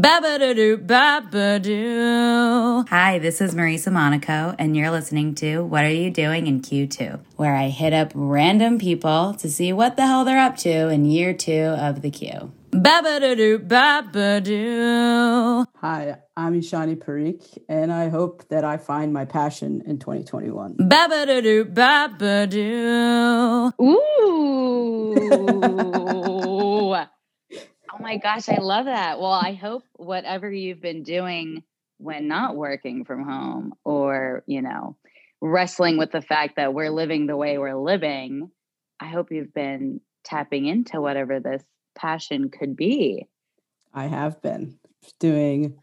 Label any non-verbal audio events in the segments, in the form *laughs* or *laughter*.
Babadoo, babadoo. Hi, this is Marisa Monaco, and you're listening to What Are You Doing in Q2, where I hit up random people to see what the hell they're up to in year two of the Q. Babadoo, babadoo. Hi, I'm Ishani Parikh, and I hope that I find my passion in 2021. Babadoo, babadoo. Ooh. *laughs* oh my gosh, I love that. Well, I hope whatever you've been doing when not working from home or, you know, wrestling with the fact that we're living the way we're living, I hope you've been tapping into whatever this passion could be. I have been doing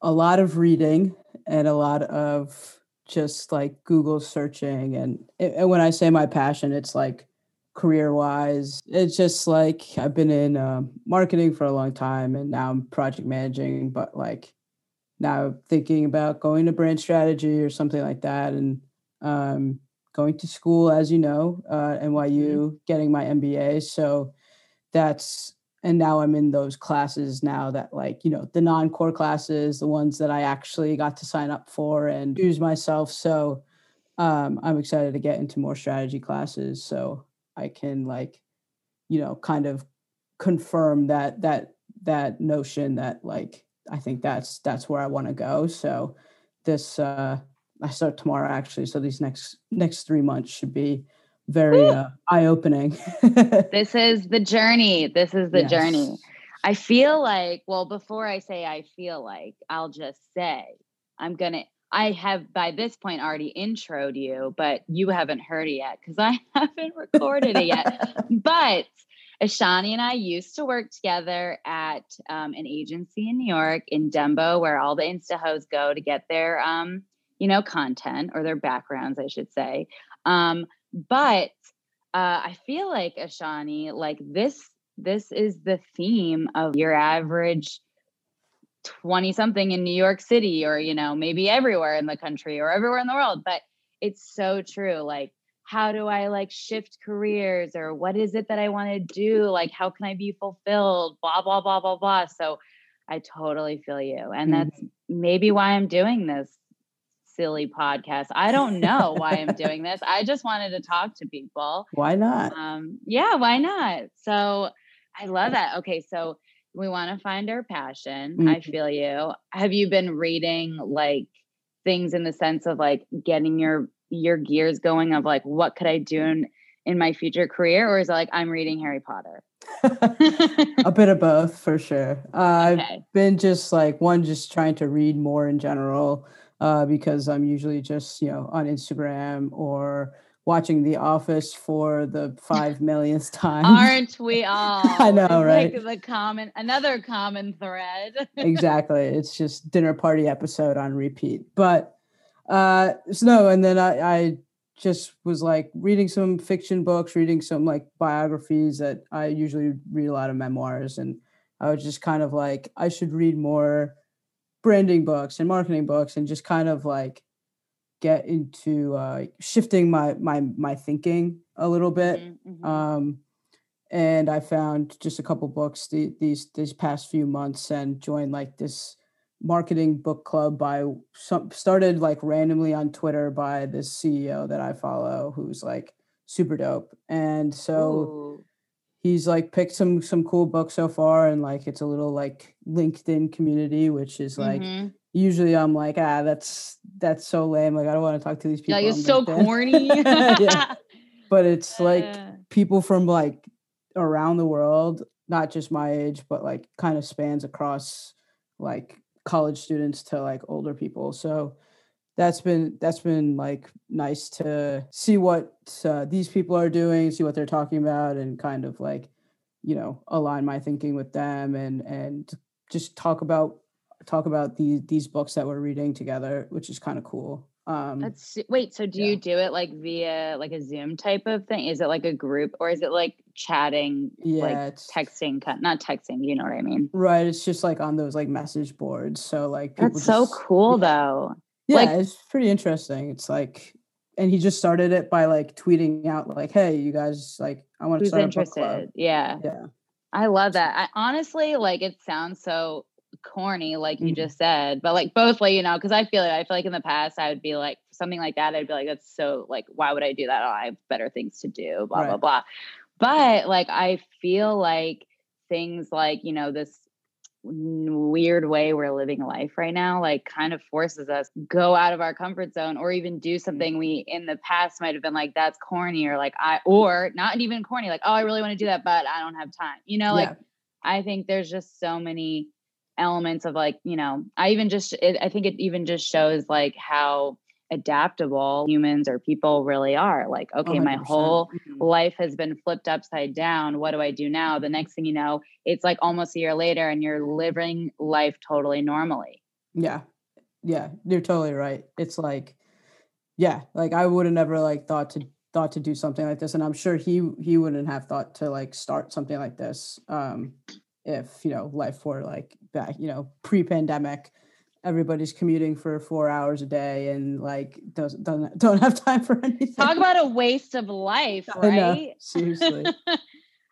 a lot of reading and a lot of just like Google searching. And, and when I say my passion, it's like career wise. It's just like I've been in um, marketing for a long time and now I'm project managing, but like now thinking about going to brand strategy or something like that. And um, going to school, as you know, uh, NYU, mm-hmm. getting my MBA. So that's and now I'm in those classes now that like you know the non-core classes, the ones that I actually got to sign up for and use myself. So um, I'm excited to get into more strategy classes so I can like you know kind of confirm that that that notion that like I think that's that's where I want to go. So this uh, I start tomorrow actually. So these next next three months should be very uh, eye opening. *laughs* this is the journey. This is the yes. journey. I feel like, well, before I say I feel like, I'll just say I'm going to. I have by this point already introed you, but you haven't heard it yet because I *laughs* haven't recorded it yet. *laughs* but Ishani and I used to work together at um, an agency in New York, in Dumbo, where all the Insta hoes go to get their, um, you know, content or their backgrounds, I should say. Um, but uh, I feel like Ishani, like this, this is the theme of your average 20 something in New York City or, you know, maybe everywhere in the country or everywhere in the world. But it's so true. Like, how do I like shift careers or what is it that I want to do? Like, how can I be fulfilled? Blah, blah, blah, blah, blah. So I totally feel you. And that's mm-hmm. maybe why I'm doing this silly podcast. I don't know why I'm *laughs* doing this. I just wanted to talk to people. Why not? Um, yeah, why not? So I love that. Okay, so we want to find our passion. Mm-hmm. I feel you. Have you been reading like things in the sense of like getting your your gears going of like what could I do in, in my future career or is it like I'm reading Harry Potter? *laughs* a bit of both for sure. Uh, okay. I've been just like one just trying to read more in general uh, because I'm usually just you know on Instagram or watching The Office for the five *laughs* millionth time. Aren't we *laughs* all? I know, right? Like the common, another common thread. *laughs* exactly. It's just dinner party episode on repeat. But uh, so no, and then I, I just was like reading some fiction books, reading some like biographies that I usually read a lot of memoirs, and I was just kind of like I should read more branding books and marketing books and just kind of like get into uh, shifting my my my thinking a little bit. Mm-hmm, mm-hmm. Um, and I found just a couple books the, these these past few months and joined like this marketing book club by some started like randomly on Twitter by this CEO that I follow who's like super dope. And so Ooh he's like picked some some cool books so far and like it's a little like linkedin community which is like mm-hmm. Usually i'm like ah that's that's so lame like i don't want to talk to these people yeah, you're so corny. *laughs* Yeah. but it's like people from like around the world not just my age but like kind of spans across like college students to like older people. So that's been that's been like nice to see what uh, these people are doing see what they're talking about and kind of like you know align my thinking with them and and just talk about talk about these these books that we're reading together which is kind of cool um that's wait so do yeah. you do it like via like a zoom type of thing is it like a group or is it like chatting yeah like texting not texting you know what i mean right it's just like on those like message boards so like that's just, so cool yeah. though yeah, like, it's pretty interesting. It's like, and he just started it by like tweeting out like, "Hey, you guys, like, I want to start interested. Yeah, yeah. I love that. I honestly like. It sounds so corny, like you Mhm. just said, but like both, like you know, because I feel like I feel like in the past I would be like something like that. I'd be like, that's so like, why would I do that? Oh, I have better things to do. Blah blah Right. blah. But like, I feel like things like you know this weird way we're living life right now like kind of forces us go out of our comfort zone or even do something we in the past might have been like that's corny or like i or not even corny like oh i really want to do that but i don't have time you know like Yeah. I think there's just so many elements of like, you know, I even just, it, I think it even just shows like how adaptable humans or people really are. Like, okay, my 100%. whole Mhm. life has been flipped upside down. What do I do now? The next thing you know, it's like almost a year later and you're living life totally normally. Yeah. Yeah, you're totally right. It's like yeah, like I would have never like thought to thought to do something like this and I'm sure he he wouldn't have thought to like start something like this um if, you know, life were like back, you know, pre-pandemic everybody's commuting for 4 hours a day and like doesn't don't, *laughs* don't have time for anything. Talk about a waste of life, right? *laughs* seriously.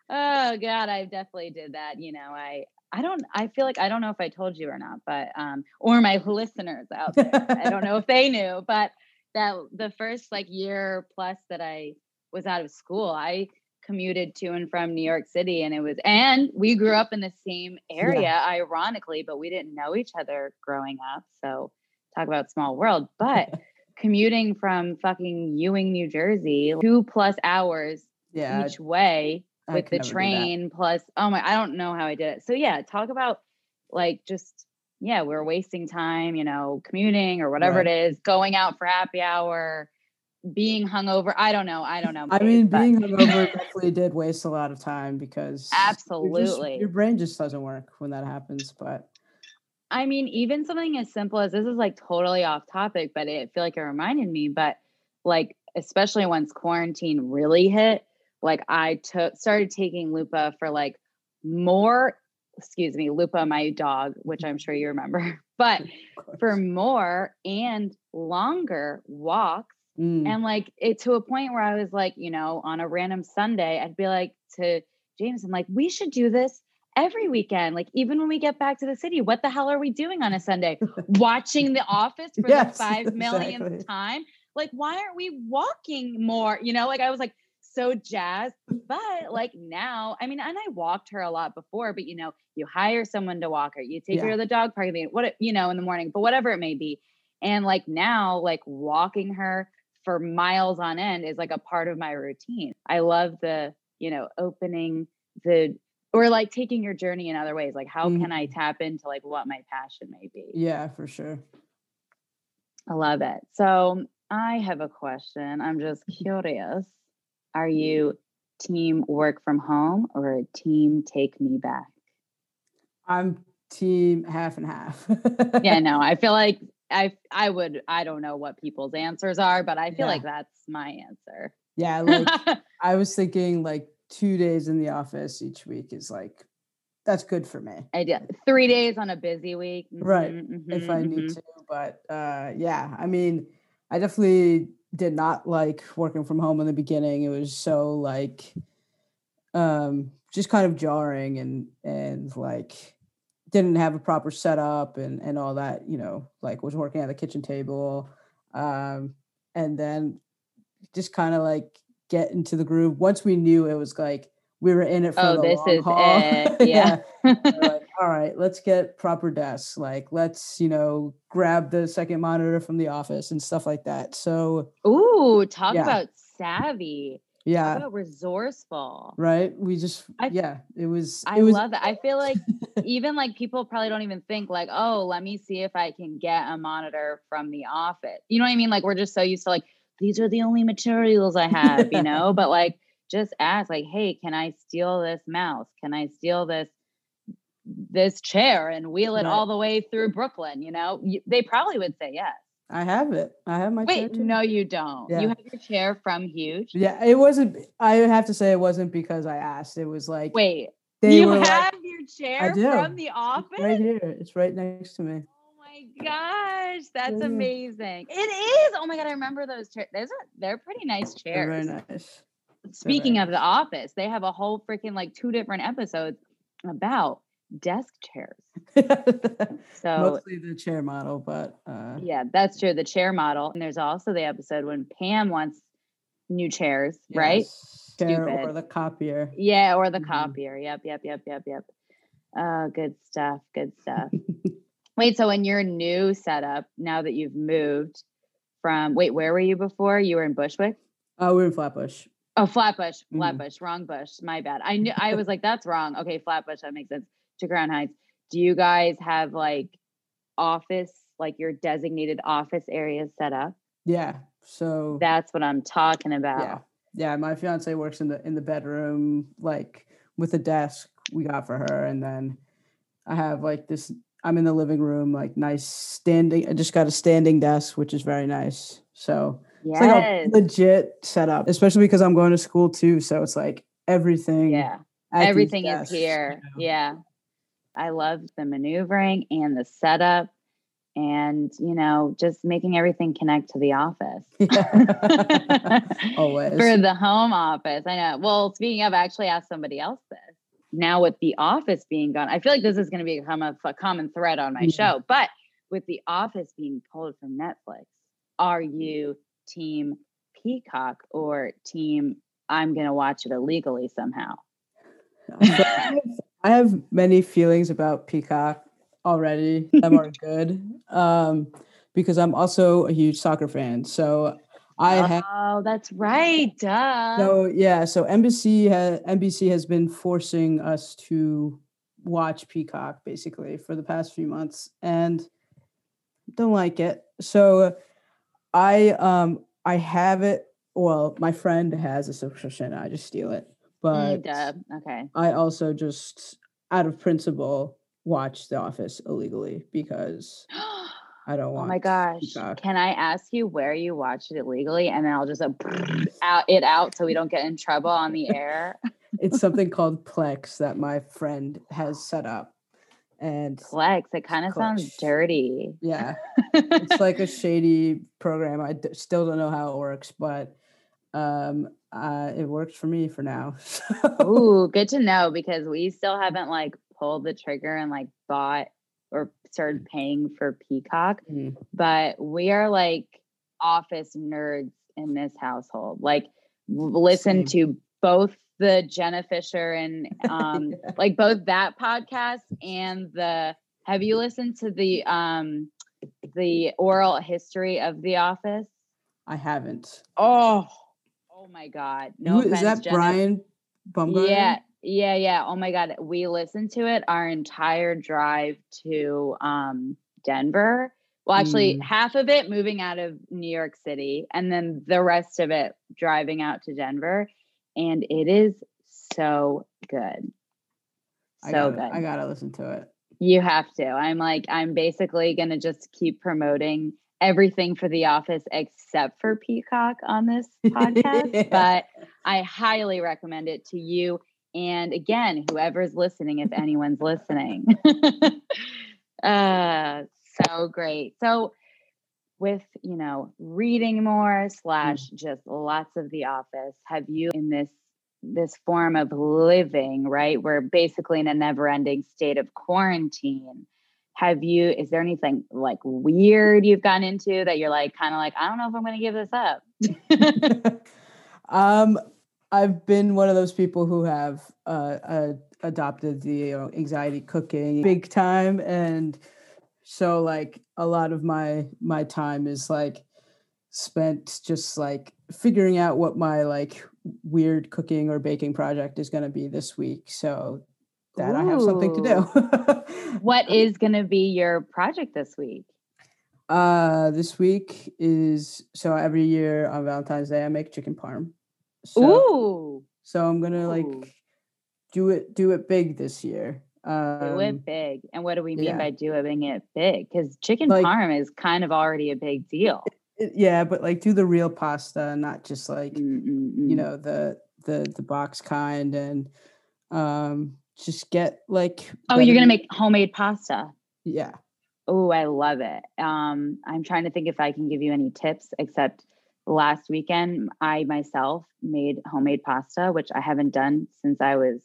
oh god i definitely did that you know i i don't i feel like i don't know if i told you or not but um or my listeners out there i don't know if they knew but that the first like year plus that i was out of school i commuted to and from new york city and it was and we grew up in the same area ironically but we didn't know each other growing up so talk about small world but *laughs* commuting from fucking ewing new jersey two plus hours yeah. each way I with the never do that. train plus oh my i don't know how i did it so yeah talk about like just yeah we're wasting time you know commuting or whatever Right. it is going out for happy hour being hungover i don't know i don't know I mean, but- being hungover definitely did waste a lot of time because you're just- Absolutely. your brain just doesn't work when that happens. But I mean, even something as simple as this is like totally off topic, but it I feel like it reminded me. But like, especially once quarantine really hit, like I took started taking Lupa for like more, excuse me, Lupa, my dog, which I'm sure you remember, *laughs* but for more and longer walks. Mm, And like it to a point where I was like, you know, on a random Sunday, I'd be like to James, I'm like, we should do this every weekend. Like, even when we get back to the city, what the hell are we doing on a Sunday? *laughs* Watching The Office for Yes, the *laughs* five millionth exactly. time? Like, why aren't we walking more? You know, like I was like so jazzed. But like now, I mean, and I walked her a lot before, but you know, you hire someone to walk her, you take her to the dog park, what you know, in the morning, but whatever it may be. And like now, like walking her for miles on end is like a part of my routine. I love the, you know, opening the or like taking your journey in other ways. Like how can I mm-hmm. tap into like what my passion may be? yeah, for sure. I love it. So I have a question. I'm just mm-hmm. curious. Are mm-hmm. you team work from home or team take me back? I'm team half and half. Yeah, no, I feel like I I would I don't know what people's answers are, but I feel Yeah. like that's my answer. yeah, like *laughs* I was thinking like two days in the office each week is like that's good for me. I did three days on a busy week. Right, Mhm, if I mhm. need to. But uh yeah, I mean, I definitely did not like working from home in the beginning. It was so like um just kind of jarring and and like didn't have a proper setup and and all that, you know, like was working at the kitchen table. Um and then just kind of like get into the groove. Once we knew it was like we were in it for Oh, the this long is haul. it. *laughs* Yeah. we're like, all right, let's get proper desks. Like, let's, you know, grab the second monitor from the office and stuff like that. So, Ooh, talk Yeah. about savvy. Talk yeah, about resourceful. right. We just, I- yeah, it was, I it was, love that. I feel like even like people probably don't even think like, oh, let me see if I can get a monitor from the office. You know what I mean? Like we're just so used to like these are the only materials I have, you know. But like just ask like, hey, can I steal this mouse? Can I steal this this chair and wheel it Right. all the way through Brooklyn? You know, they probably would say yes. I have it. I have my chair Wait, no, you don't. Yeah. You have your chair from Huge. Yeah, it wasn't, I have to say, it wasn't because I asked. It was like, Wait, you have like, your chair from the office? right here. It's right next to me. Oh my gosh, that's Yeah. amazing. It is. Oh my god, I remember those chairs. Those are they're pretty nice They're chairs. very nice. Speaking very of the office, they have a whole freaking like two different episodes about desk chairs. *laughs* so mostly the chair model, but uh, yeah, that's true. The chair model, and there's also the episode when Pam wants new chairs, yes. right? Chair Stupid. or the copier. Yeah, or the mm-hmm. copier. Yep, yep, yep, yep, yep. Oh, good stuff. Good stuff. *laughs* wait, so in your new setup, now that you've moved from, wait, where were you before? You were in Bushwick. Oh, we are in Flatbush. Oh, Flatbush, mm-hmm. Flatbush, mm-hmm. wrong bush. My bad. I knew I was like, that's wrong. Okay, Flatbush, that makes sense. To Crown Heights. Do you guys have like office, like your designated office areas set up? Yeah. So that's what I'm talking about. Yeah. Yeah. My fiance works in the in the bedroom, like with a desk we got for her. And then I have like this I'm in the living room, like nice standing. I just got a standing desk, which is very nice. So yes. it's like a legit setup, especially because I'm going to school too. So it's like everything. Yeah. Everything is here. You know? Yeah. I love the maneuvering and the setup and, you know, just making everything connect to the office. *laughs* Yeah. *laughs* Always. For the home office. I know. Well, speaking of, I actually asked somebody else this. Now with the office being gone, I feel like this is going to become a, a common thread on my show. But with the office being pulled from Netflix, are you team Peacock or team I'm going to watch it illegally somehow? I have many feelings about Peacock already. Them are *laughs* good um, because I'm also a huge soccer fan. So I have. Oh, that's right. Duh. So yeah, so NBC has NBC has been forcing us to watch Peacock basically for the past few months, and don't like it. So I um I have it. Well, my friend has a subscription. I just steal it. But okay. I also just out of principle watch The Office illegally because *gasps* I don't want. Oh my gosh! Can I ask you where you watched it illegally, and then I'll just uh, out it out so we don't get in trouble on the air. *laughs* it's something called Plex that my friend has set up, and Plex. It kind of sounds dirty. Yeah, *laughs* it's like a shady program. I d- still don't know how it works, but um uh it works for me for now *laughs* ooh good to know because we still haven't like pulled the trigger and like bought or started paying for peacock mm. but we are like office nerds in this household like listen Same. to both the jenna Fischer and *laughs* um yeah. like both that podcast and the have you listened to the um the oral history of the office i haven't oh Oh my God. No Who, offense, is that Jenna. Brian Baumgartner? Yeah. Yeah, yeah. Oh my God. We listened to it our entire drive to um, Denver. Well, actually, mm. half of it moving out of New York City, and then the rest of it driving out to Denver. And it is so good. So I gotta, good. I gotta listen to it. You have to. I'm like, I'm basically gonna just keep promoting everything for The Office except for Peacock on this podcast, *laughs* yeah. but I highly recommend it to you. And again, whoever's listening, if anyone's listening. *laughs* uh, so great. So, with you know reading more slash mm. just lots of the office have you in this this form of living right we're basically in a never ending state of quarantine have you is there anything like weird you've gone into that you're like kind of like i don't know if i'm going to give this up. *laughs* Um i've been one of those people who have uh, uh adopted the you know, anxiety cooking big time and so like a lot of my my time is like spent just like figuring out what my like weird cooking or baking project is going to be this week so that Ooh. I have something to do. what *laughs* is going to be your project this week? Uh, this week is so every year on Valentine's Day I make chicken parm. So, Ooh. So I'm gonna Ooh. like do it do it big this year. Um, do it um, big. And what do we mean yeah. by doing it big? Because chicken like, parm is kind of already a big deal. It, yeah, but like do the real pasta, not just like Mm-mm-mm. you know the the the box kind and um just get like oh you're gonna make homemade pasta. Yeah. Oh i love it. Um i'm trying to think if i can give you any tips except last weekend i myself made homemade pasta which i haven't done since i was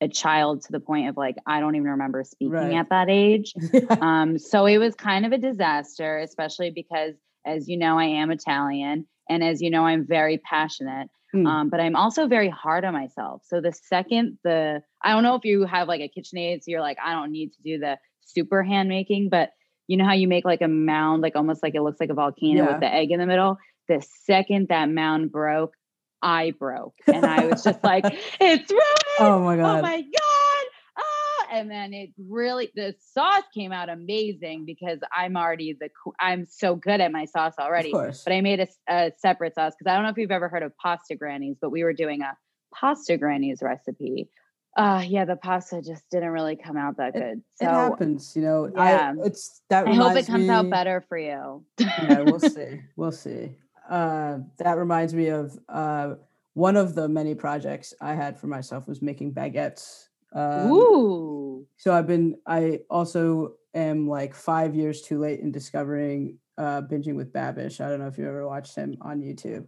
a child to the point of like I don't even remember speaking Right. at that age. *laughs* Um, so it was kind of a disaster, especially because, as you know, I am Italian, and as you know, I'm very passionate. Mm. Um, but I'm also very hard on myself. So the second the I don't know if you have like a KitchenAid, so you're like, I don't need to do the super hand making, but you know how you make like a mound, like almost like it looks like a volcano Yeah. with the egg in the middle. The second that mound broke, I broke, and I was just like, *laughs* "It's ruined! oh my god. Oh my god!" And then it really the sauce came out amazing because I'm already the I'm so good at my sauce already. Of course. But I made a separate sauce because I don't know if you've ever heard of pasta grannies, but we were doing a pasta grannies recipe. Uh yeah, the pasta just didn't really come out that It- good. it happens, you know. Yeah. I it's that I hope it comes out better for you. yeah, we'll *laughs* see. We'll see. Uh, that reminds me of uh, one of the many projects I had for myself was making baguettes. Um, Ooh. So I've been. I also am like five years too late in discovering uh, binging with Babish. I don't know if you ever watched him on YouTube.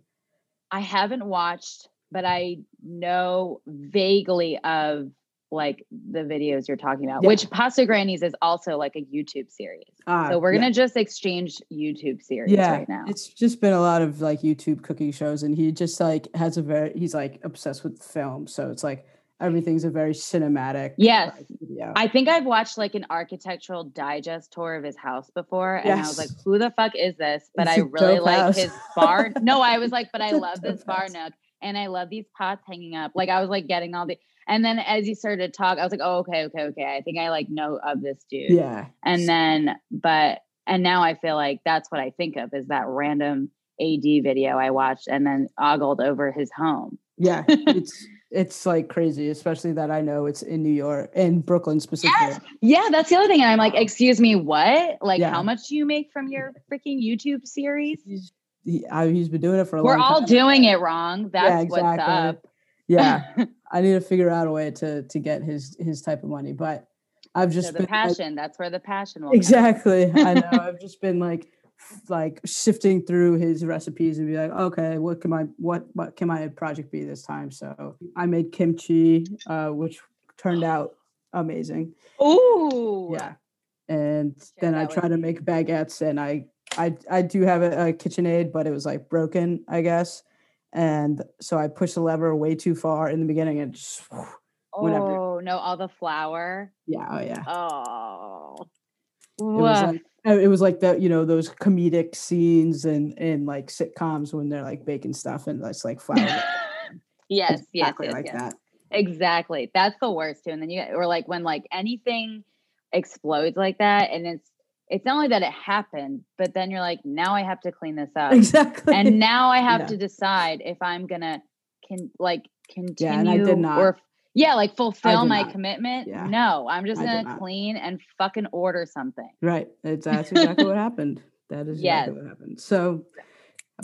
I haven't watched, but I know vaguely of like the videos you're talking about, Yeah. which Pasta Grannies is also like a YouTube series. Ah, So we're yeah. gonna just exchange YouTube series yeah, right now. it's just been a lot of like YouTube cooking shows, and he just like has a very he's like obsessed with film, so it's like everything's a very cinematic. Yes. video. I think I've watched like an architectural digest tour of his house before, and I was like, "Who the fuck is this?" But It's I really like house. his bar. *laughs* No, I was like, "But I love this bar house. nook, and I love these pots hanging up." Like I was like getting all the, and then as you started to talk, I was like, "Oh, okay, okay, okay." I think I like know of this dude. yeah, And then, but and now I feel like that's what I think of is that random AD video I watched and then ogled over his home. yeah, it's *laughs* it's like crazy, especially that I know it's in New York, in Brooklyn specifically. Yeah, that's the other thing. And I'm like, excuse me, what? Like, Yeah. how much do you make from your freaking YouTube series? He's, he, I, he's been doing it for a We're long all doing it wrong. That's Yeah, what's up. Yeah, *laughs* I need to figure out a way to to get his his type of money, but I've So just the been like- passion. that's where the passion will come. exactly. I know. *laughs* I've just been like like sifting through his recipes and be like, okay, what can my what what can my project be this time? So I made kimchi, uh, which turned *gasps* out amazing. Ooh. Yeah. And then I tried to make baguettes and I I I do have a, a KitchenAid, but it was like broken, I guess. And so I pushed the lever way too far in the beginning and just whenever- Oh no, all the flour. yeah, oh yeah. Oh. It was like it was like that, you know, those comedic scenes and in like sitcoms when they're like baking stuff and it's like *laughs* flour. yes, yes, exactly yes, like yes. that. Exactly. That's the worst too. And then you or like when like anything explodes like that, and it's it's not only that it happened, but then you're like, now I have to clean this up. Exactly. and now I *laughs* have Yeah. to decide if I'm gonna can like continue Yeah, and I did not. or yeah, like fulfill my not. commitment. Yeah. No, I'm just I gonna clean and fucking order something. Right. It's that's exactly what *laughs* happened. That is Yes. exactly what happened. So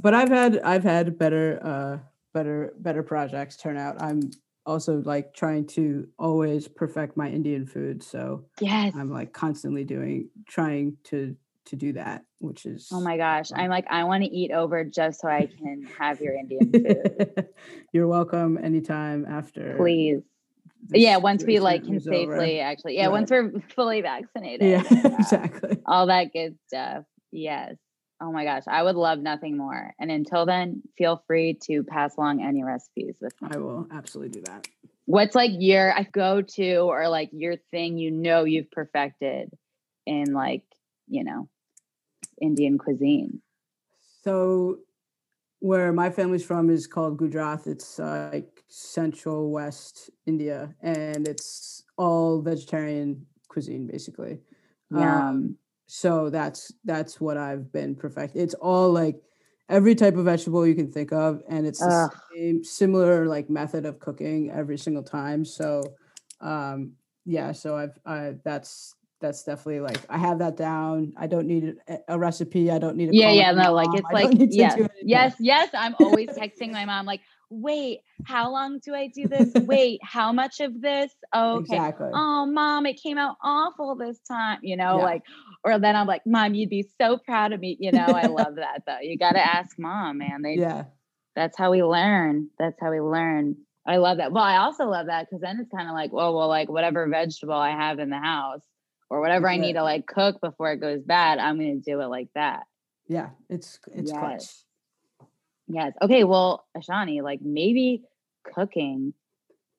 but I've had I've had better uh better better projects turn out. I'm also like trying to always perfect my Indian food. So Yes. I'm like constantly doing trying to to do that, which is Oh my gosh. fun. I'm like, I want to eat over just so I can have your Indian food. *laughs* You're welcome anytime after Please. Yeah, once we like can is over. safely actually. Yeah, Right. once we're *laughs* fully vaccinated. Yeah, *laughs* exactly. All that good stuff. Yes. Oh my gosh. I would love nothing more. And until then, feel free to pass along any recipes with me. I will absolutely do that. What's like your I go to or like your thing you know you've perfected in like, you know, Indian cuisine? So, where my family's from is called Gujarat. It's uh, like central west India, and it's all vegetarian cuisine basically. Yum. so that's that's what I've been perfect. It's all like every type of vegetable you can think of, and it's the same similar like method of cooking every single time. So, um, yeah. So I've I that's that's definitely like I have that down. I don't need a, eh, a recipe. I don't need. To yeah yeah no like it's like yes yes yes i'm always *laughs* texting my mom like wait how long do i do this wait how much of this oh, okay Exactly. oh mom it came out awful this time you know Yeah. like or then i'm like mom you'd be so proud of me you know i love that though you got to ask mom man they yeah. that's how we learn that's how we learn I love that. Well, I also love that because then it's kind of like, well, well, like whatever vegetable I have in the house or whatever I need to like cook before it goes bad, I'm going to do it like that. Yeah, it's it's Yes. clutch. Yes. Okay. Well, Ishani, like maybe cooking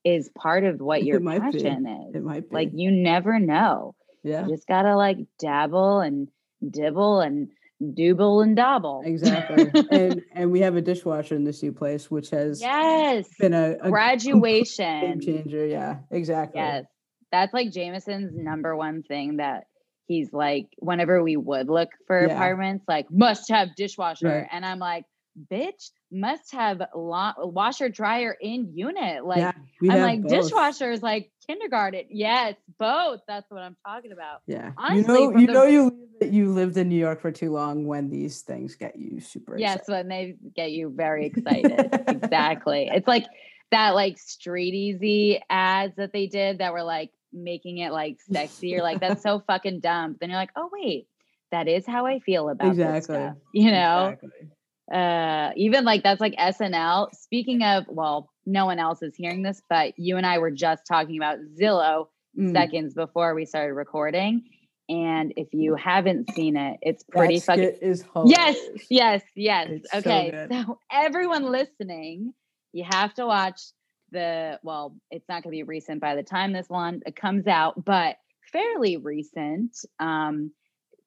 is part of what *laughs* your might be. passion is. It might be. Like you never know. yeah, You just gotta like dabble and dibble and dooble and dobble. exactly. *laughs* and and we have a dishwasher in this new place, which has Yes. been a, a *laughs* game Graduation. changer. Yeah, exactly. Yes. That's like Jameson's number one thing that he's like, whenever we would look for Yeah. apartments, like must have dishwasher. Right. And I'm like, bitch, must have lo- washer dryer in unit. Like, yeah, I'm like, both. dishwasher is like kindergarten. Yes, both. That's what I'm talking about. Yeah, Honestly, you know, you the- know, you you lived in New York for too long when these things get you super. Yes, excited. when they get you very *laughs* excited. exactly. It's like that like StreetEasy ads that they did that were like making it like sexy. You're like, that's *laughs* so fucking dumb. Then you're like, oh wait, that is how I feel about this Exactly. stuff. You know? Exactly. Uh even like that's like SNL. Speaking of, well, no one else is hearing this, but you and I were just talking about Zillow Mm, seconds before we started recording. And if you haven't seen it, it's that pretty fucking skit is Yes, hilarious. Yes, yes. It's okay. good. So, everyone listening, you have to watch the well, it's not going to be recent by the time this one comes out, but fairly recent um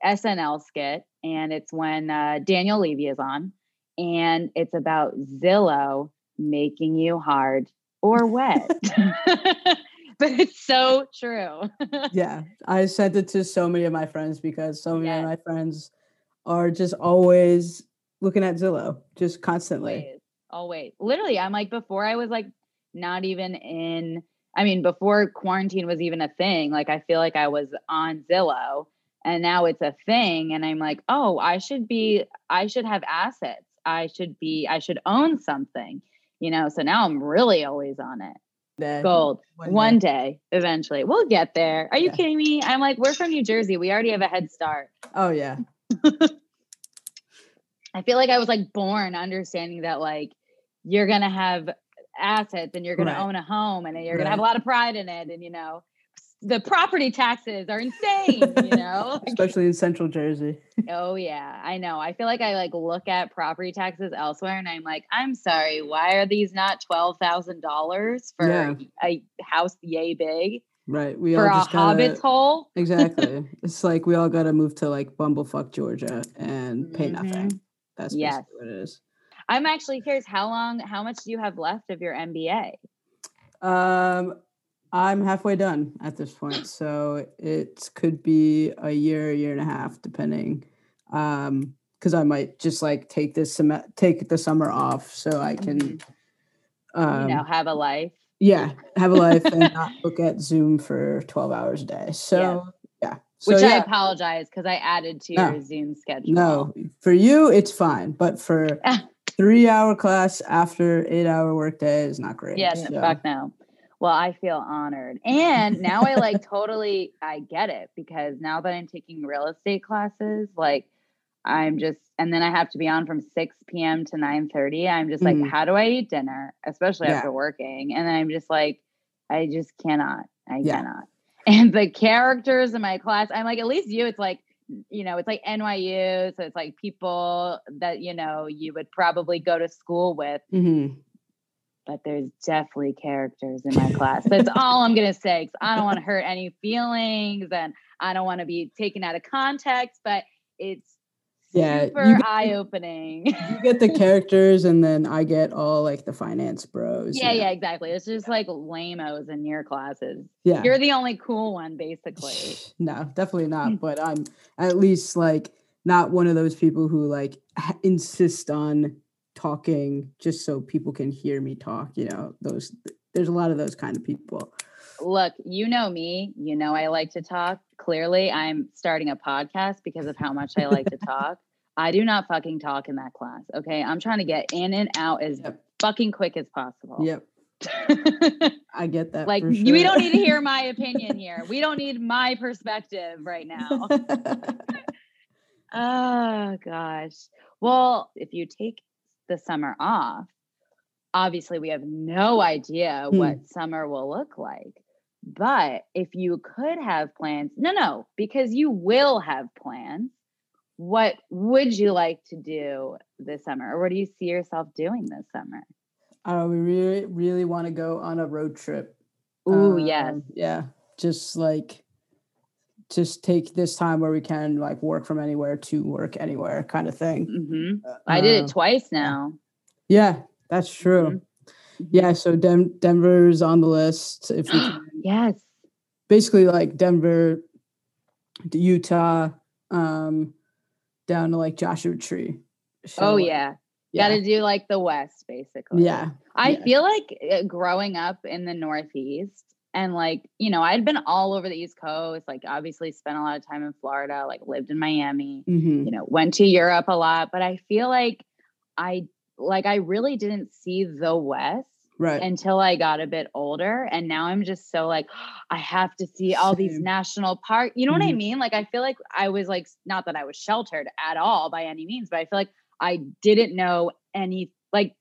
SNL skit and it's when uh, Daniel Levy is on and it's about Zillow making you hard or wet. *laughs* *laughs* but it's so true. *laughs* yeah, I sent it to so many of my friends because so many Yes. of my friends are just always looking at Zillow, just constantly. always always literally i'm like before i was like not even in i mean before quarantine was even a thing like i feel like i was on zillow and now it's a thing and i'm like oh i should be i should have assets. I should be i should own something you know so now i'm really always on it. Day. gold. One one day. day eventually. We'll get there. Are you Yeah. kidding me? I'm like we're from new jersey. We already have a head start. Oh yeah, *laughs* I feel like I was like born understanding that like you're gonna have assets and you're gonna own a home and you're gonna have a lot of pride in it and you know the property taxes are insane you know *laughs* especially in Central Jersey. *laughs* oh yeah i know i feel like i like look at property taxes elsewhere and i'm like i'm sorry why are these not $12000 for Yeah. a house yay big Right. We for all a just gotta, hobbit's hole Exactly. *laughs* it's like we all got to move to like Bumblefuck, Georgia, and pay nothing. That's Mm-hmm. Yes. basically what it is. I'm actually curious how long how much do you have left of your mba Um, I'm halfway done at this point, *clears throat* so it could be a year, a year and a half, depending. Um, because I might just like take this sem- take the summer off so I can, um, you know have a life yeah, have a life and not *laughs* look at Zoom for twelve hours a day. So yeah, so Which I apologize because I added to No. your Zoom schedule. no, for you it's fine, but for. *laughs* three hour class after eight hour workday is not great. Yeah, so- fuck no. Well, I feel honored. And now I like *laughs* totally I get it because now that I'm taking real estate classes, like I'm just and then I have to be on from 6 p.m. to 9 30. I'm just like, Mhm. how do I eat dinner? Especially Yeah. after working. And then I'm just like, I just cannot. I Yeah. cannot. *laughs* And the characters in my class, I'm like, at least you, it's like, you know, it's like NYU. So it's like people that, you know, you would probably go to school with. Mhm. but there's definitely characters in my class. That's all I'm gonna say. Cause I don't want to hurt any feelings, and I don't want to be taken out of context. But it's Yeah, you super get- eye opening. *laughs* you get the characters and then I get all like the finance bros. yeah, you know. yeah, exactly. It's just like lamos in your classes. Yeah. You're the only cool one, basically. No, definitely not. *laughs* But I'm at least like not one of those people who like insist on talking just so people can hear me talk. You know, those there's a lot of those kind of people. Look, you know me. You know I like to talk. Clearly, I'm starting a podcast because of how much I like to talk. *laughs* I do not fucking talk in that class. Okay. I'm trying to get in and out as Yep. fucking quick as possible. Yep, *laughs* I get that. like for we don't need to hear my *laughs* opinion here. We don't need my perspective right now. oh gosh. Well, if you take the summer off, obviously we have no idea Hmm. what summer will look like. But if you could have plans, no, no, because you will have plans. What would you like to do this summer, or what do you see yourself doing this summer? Uh, we really, really want to go on a road trip. Yes. Um, Yeah. Just like, just take this time where we can like work from anywhere to work anywhere kind of thing. hmm I did Uh, it twice now. Yeah, that's true. Mhm. Yeah. So Den- Denver's on the list. If we *gasps* Yes. basically like Denver, Utah, um, down to like Joshua Tree. So, Oh yeah. yeah. Got to do like the West, basically. Yeah. I yeah. feel like uh, growing up in the Northeast and like, you know, I'd been all over the East Coast, like obviously spent a lot of time in Florida, like lived in Miami, Mhm. you know, went to Europe a lot, but I feel like I like I really didn't see the West Right. until I got a bit older and now I'm just so like *gasps* I have to see all these national park. You know what I Mhm. mean? Like I feel like I was like not that I was sheltered at all by any means, but I feel like I didn't know any like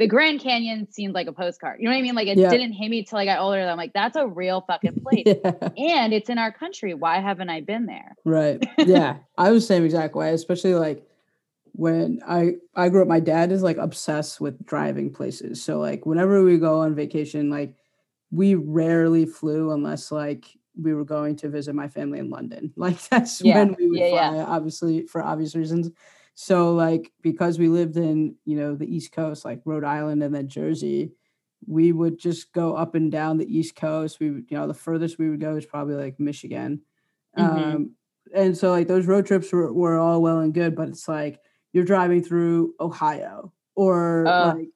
the Grand Canyon seemed like a postcard. You know what I mean? Like it Yeah. didn't hit me till I got older. I'm like, that's a real fucking *laughs* place. yeah. And it's in our country. Why haven't I been there? Right. *laughs* Yeah. I was the same exact way, especially like when I I grew up, my dad is like obsessed with driving places. So like whenever we go on vacation, like we rarely flew unless like we were going to visit my family in London. *laughs* Like that's Yeah, when we would yeah, fly, yeah. obviously for obvious reasons. So like because we lived in, you know, the East Coast, like Rhode Island and then Jersey, we would just go up and down the East Coast. We would, you know, the furthest we would go is probably like Michigan. Mhm. Um, and so like those road trips were, were all well and good, but it's like you're driving through Ohio or Oh. like,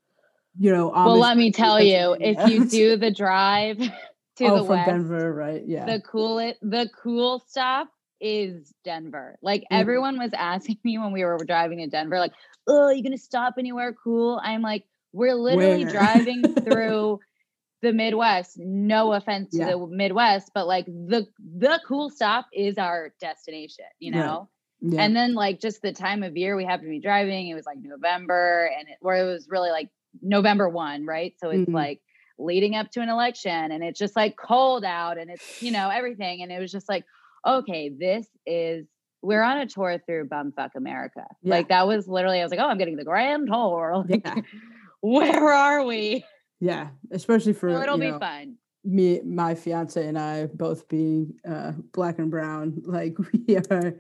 you know, well, let me tell you, if you do *laughs* the drive *laughs* to oh, the from west, Denver, right? Yeah. the cool it the cool stop is Denver. Like Mhm. everyone was asking me when we were driving to Denver, like, oh, you gonna stop anywhere cool? I'm like, we're literally Where? driving *laughs* through the Midwest. No offense to Yeah. the Midwest, but like the the cool stop is our destination, you know? Yeah. And then like just the time of year we happened to be driving, it was like November and it, where it was really like November 1, right? So it's Mhm. like leading up to an election and it's just like cold out and it's, you know, everything. And it was just like, okay, this is we're on a tour through bumfuck America. Yeah. Like that was literally, I was like, oh, I'm getting the grand tour. *laughs* Like, Yeah. where are we? yeah. Especially for So it'll be know, fun. me, my fiance and I both being uh, black and brown, like *laughs* we are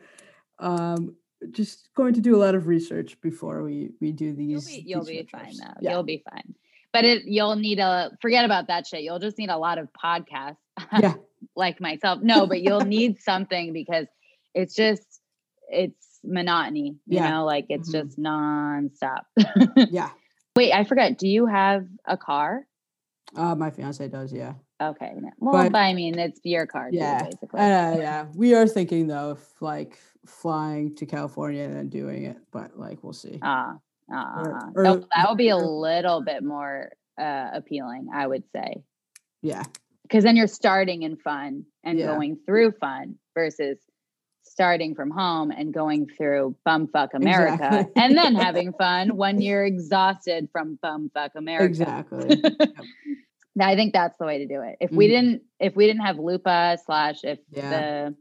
um, just going to do a lot of research before we we do You'll these. be, you'll these be fine though. Yeah. You'll be fine. But it you'll need a forget about that shit. You'll just need a lot of podcasts. Yeah. *laughs* like myself. No, but you'll need something because it's just it's monotony. You Yeah. know, like it's Mhm. just nonstop. yeah. *laughs* Wait, I forgot. Do you have a car? Uh, my fiance does. Yeah. Okay. Well, But- but, I mean, it's your car, too, Yeah, basically. Uh, yeah, we are thinking though of like flying to California and then doing it, but like we'll see. Ah, Or- ah. or- that, that would be a little bit more uh, appealing, I would say. Yeah, because then you're starting in fun and Yeah. going through fun versus starting from home and going through bumfuck America Exactly. and then *laughs* having fun when you're exhausted from bumfuck America. exactly. *laughs* Now, I think that's the way to do it. If we Mhm. didn't, if we didn't have Lupa slash if Yeah. the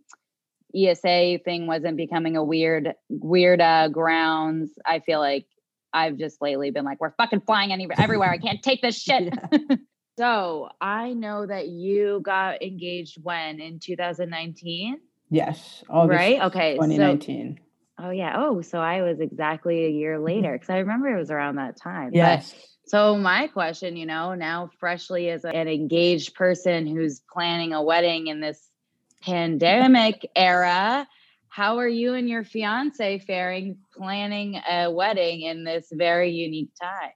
ESA thing wasn't becoming a weird, weird uh, grounds, I feel like I've just lately been like, we're fucking flying any, everywhere. I can't take this shit. *laughs* Yeah. *laughs* So I know that you got engaged when in 2019, Yes, right? Okay, so 2019. oh yeah, oh so I was exactly a year later because I remember it was around that time. But- yes, so my question, you know, now freshly as an engaged person who's planning a wedding in this pandemic era, how are you and your fiance faring planning a wedding in this very unique time?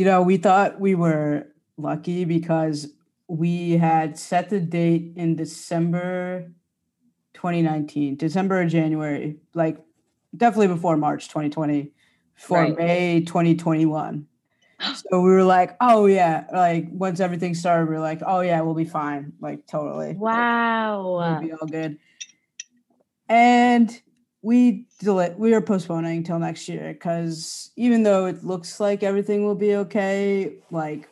you know, we thought we were lucky because we had set the date in December 2019, December or January, like definitely before March 2020, for Right. May 2021. *gasps* So we were like, oh yeah, like once everything started, we were like, oh yeah, we'll be fine, like totally. Like, Wow. It'll be all good. And we delay we are postponing till next year because even though it looks like everything will be okay, like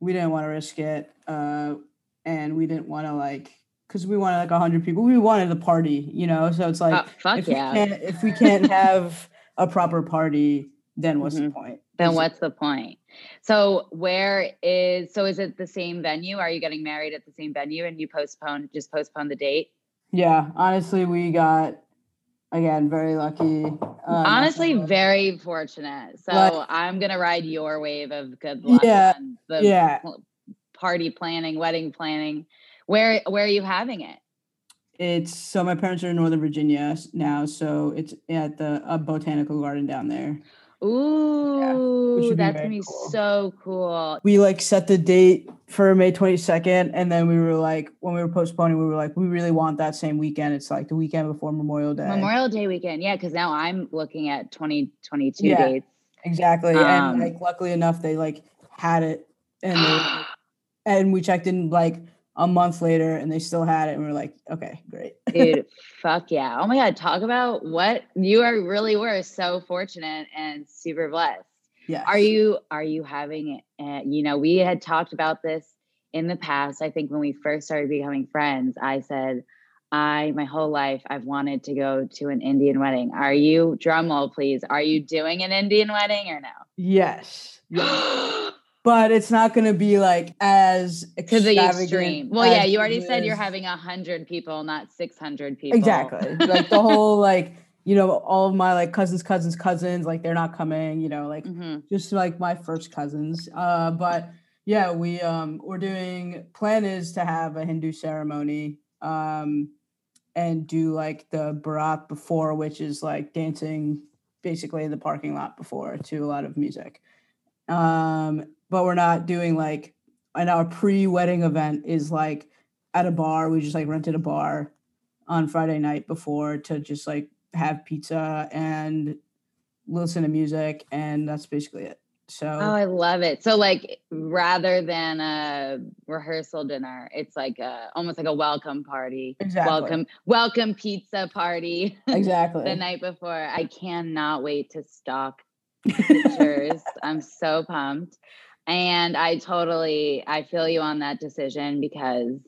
we didn't want to risk it. Uh and we didn't want to like because we wanted like a hundred people. We wanted a party, you know. So it's like Oh, fuck if yeah. we can't if we can't have a proper party, then what's the Mhm. point? Then what's the point? So where is so is it the same venue? Are you getting married at the same venue and you postpone just postpone the date? Yeah, honestly, we got again very lucky. Uh, Honestly, knock on wood. very fortunate. So Like- I'm gonna ride your wave of good luck Yeah, the yeah. party planning, wedding planning. Where where are you having it? It's so my parents are in Northern Virginia now, so it's at the uh, botanical garden down there. Ooh, would be that's gonna be cool. so cool. We like set the date for May 22nd, and then we were like, when we were postponing, we were like, we really want that same weekend. It's like the weekend before Memorial Day. Memorial Day weekend, yeah, because now I'm looking at 2022 Yeah. dates. exactly, Um, and like luckily enough, they like had it, and they, *gasps* and we checked in like a month later, and they still had it, and we are like, okay, great. *laughs* Dude, fuck yeah. Oh my God. Talk about what you are really were so fortunate and super blessed. Yeah. Are you, are you having, uh, you know, we had talked about this in the past. I think when we first started becoming friends, I said, I, my whole life, I've wanted to go to an Indian wedding. Are you, drum roll, please, are you doing an Indian wedding or Yes. yes. *gasps* *gasps* *gasps* but it's not going to be like as to the extravagant extreme. Well, yeah, you already said you're having a hundred people, not six hundred people. exactly like the whole *laughs* like you know all of my like cousins cousins cousins like they're not coming you know like Mhm. just like my first cousins uh but yeah we um we're doing plan is to have a hindu ceremony um and do like the barat before which is like dancing basically in the parking lot before to a lot of music um but we're not doing like and our pre-wedding event is like at a bar we just like rented a bar on friday night before to just like have pizza and listen to music and that's basically it so Oh, I love it. So, like, rather than a rehearsal dinner, it's like a almost like a welcome party. Exactly. Welcome, welcome pizza party *laughs* exactly the night before. I cannot wait to stalk *laughs* pictures. I'm so pumped. And I totally I feel you on that decision because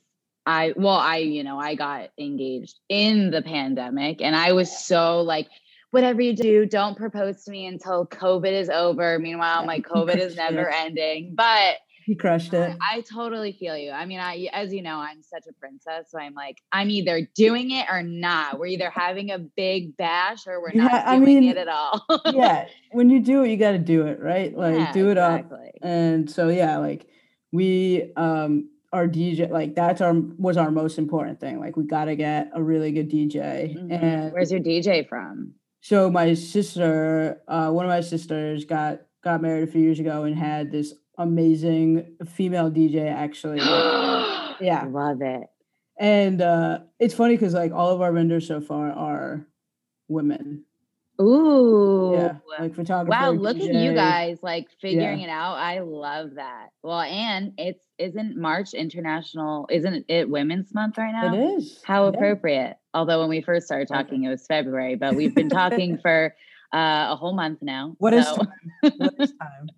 I well, I, you know, I got engaged in the pandemic and I was so like whatever you do, don't propose to me until COVID is over. Meanwhile, *laughs* oh my you COVID is never ending. But he crushed it I totally feel you. I mean, I as you know, I'm such a princess, so I'm like, I'm either doing it or not. We're either having a big bash or we're not Yeah, I doing mean, it at all. yeah *laughs* when you do it you got to do it right like Yeah, do it up exactly. and so yeah like we um our dj like that's our was our most important thing like we got to get a really good dj Mhm. and Where's your DJ from? so my sister uh one of my sisters got got married a few years ago and had this amazing female dj actually *gasps* yeah Love it. and uh it's funny because like all of our vendors so far are women Ooh. yeah like photographer Wow, look at you guys like figuring it out. I love that. Well, and it's isn't March International, isn't it Women's Month right now? it is How yeah. appropriate. Although when we first started Okay. talking, it was February, but we've been talking *laughs* for uh, a whole month now. What is so- time? *laughs* What is time?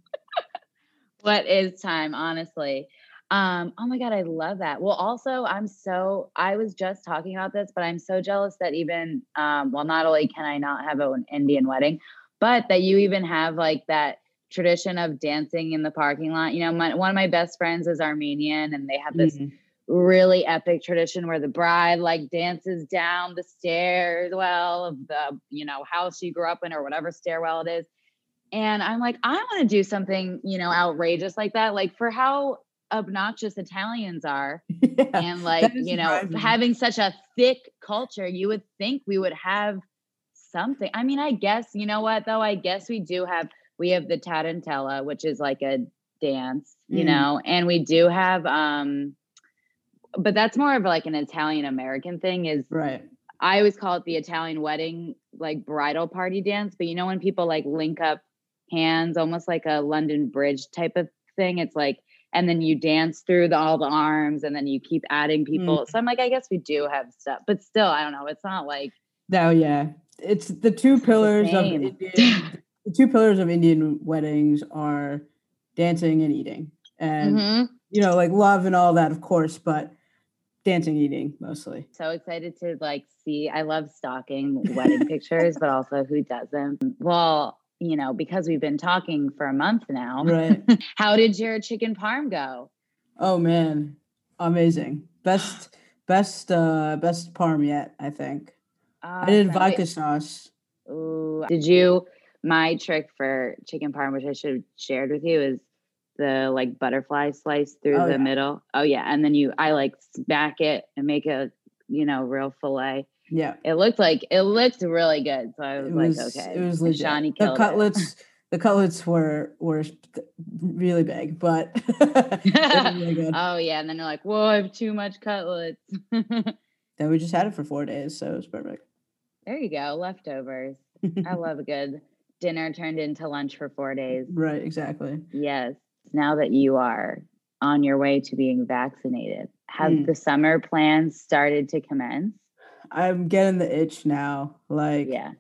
What is time honestly? Um oh my god i love that. Well also i'm so i was just talking about this but i'm so jealous that even um well not only can i not have an indian wedding but that you even have like that tradition of dancing in the parking lot. You know my, one of my best friends is armenian and they have this Mhm. really epic tradition where the bride like dances down the stairs well of the you know house she grew up in or whatever stairwell it is and i'm like i want to do something you know outrageous like that like for how obnoxious italians are *laughs* Yeah, and like you know surprising. having such a thick culture you would think we would have something i mean i guess you know what though i guess we do have we have the tarantella which is like a dance you Mm. know and we do have um but that's more of like an italian american thing is right. I always call it the Italian wedding, like bridal party dance. But you know, when people like link up hands, almost like a London Bridge type of thing, it's like, and then you dance through the, all the arms and then you keep adding people. So I'm like, I guess we do have stuff, but still, I don't know. It's not like Oh yeah, it's the two pillars of Indian, *laughs* the two pillars of Indian weddings are dancing and eating, and Mhm. you know, like love and all that, of course, but dancing, eating mostly. So excited to like see. I love stalking wedding *laughs* pictures, but also who doesn't? Well, you know, because we've been talking for a month now. Right. *laughs* How did your chicken parm go? oh man, amazing! Best, *gasps* best, uh best parm yet. I think I did vodka sauce. Ooh. Did you? My trick for chicken parm, which I should have shared with you, is the like butterfly slice through Oh, the yeah. middle. Oh yeah, and then you, I like smack it and make a you know real fillet. Yeah, It looked like it looked really good, so I was, it like, okay, It was legit. Shawnee the killed it. cutlets. The cutlets were were really big, but *laughs* really good. *laughs* Oh yeah, and then you're like, whoa, I have too much cutlets. *laughs* then we just had it for four days, so it was perfect. there you go, leftovers. I love a good dinner turned into lunch for four days. right, exactly. Yes. Now that you are on your way to being vaccinated, have Mm. the summer plans started to commence? I'm getting the itch now. Like, Yeah.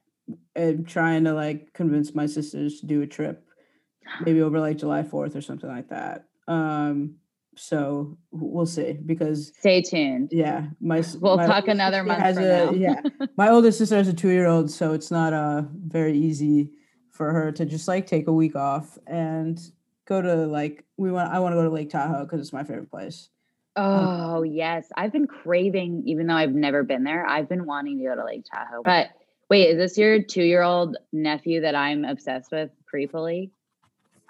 I'm trying to like convince my sisters to do a trip, *gasps* maybe over like July 4th or something like that. Um, so we'll see because Stay tuned. yeah, my We'll my talk another month has a yeah. *laughs* My oldest sister has a two year old, so it's not uh very easy for her to just like take a week off and go to like we want. I want to go to Lake Tahoe because it's my favorite place. Oh. oh, yes. I've been craving, even though I've never been there, I've been wanting to go to Lake Tahoe. But wait, is this your two year old nephew that I'm obsessed with creepily?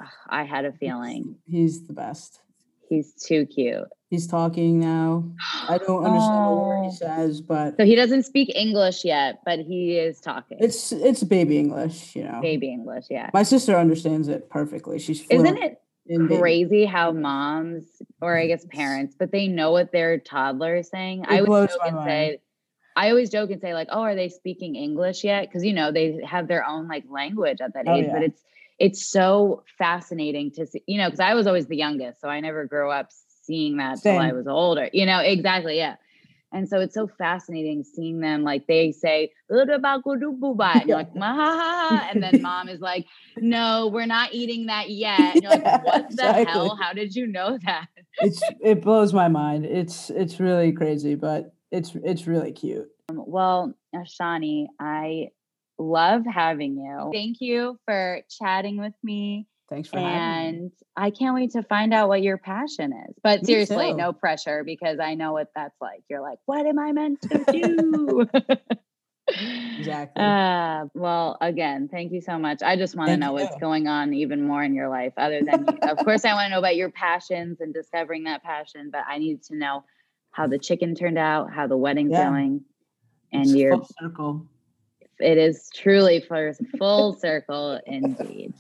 Ugh, I had a feeling. He's the best. He's too cute. He's talking now. I don't understand a word Oh. he says, but So he doesn't speak English yet, but he is talking. it's it's baby English, you know. baby English, yeah. My sister understands it perfectly. She's Isn't it. Crazy how moms, or I guess parents, but they know what their toddler is saying? I always joke and mind. say, I always joke and say, like, oh, are they speaking English yet? Because you know, they have their own like language at that Oh, age, yeah. but it's it's so fascinating to see, you know, because I was always the youngest, so I never grew up seeing that till I was older. You know, exactly, yeah. And so it's so fascinating seeing them like they say, and you're like, "Mahaha," and then *laughs* mom is like, no, we're not eating that yet. And you're like, what the exactly. hell? How did you know that? It's it blows my mind. It's it's really crazy, but it's it's really cute. Um, Well, Ishani, I love having you. Thank you for chatting with me. Thanks for. And I can't wait to find out what your passion is. But Me seriously, too. no pressure because I know what that's like. You're like, what am I meant to do? *laughs* *laughs* Exactly. Uh, well, again, thank you so much. I just want to know what's going on even more in your life, other than, of course, I want to know about your passions and discovering that passion. But I need to know how the chicken turned out, how the wedding's Yeah. going, and It's your. full circle. It is truly for full circle indeed.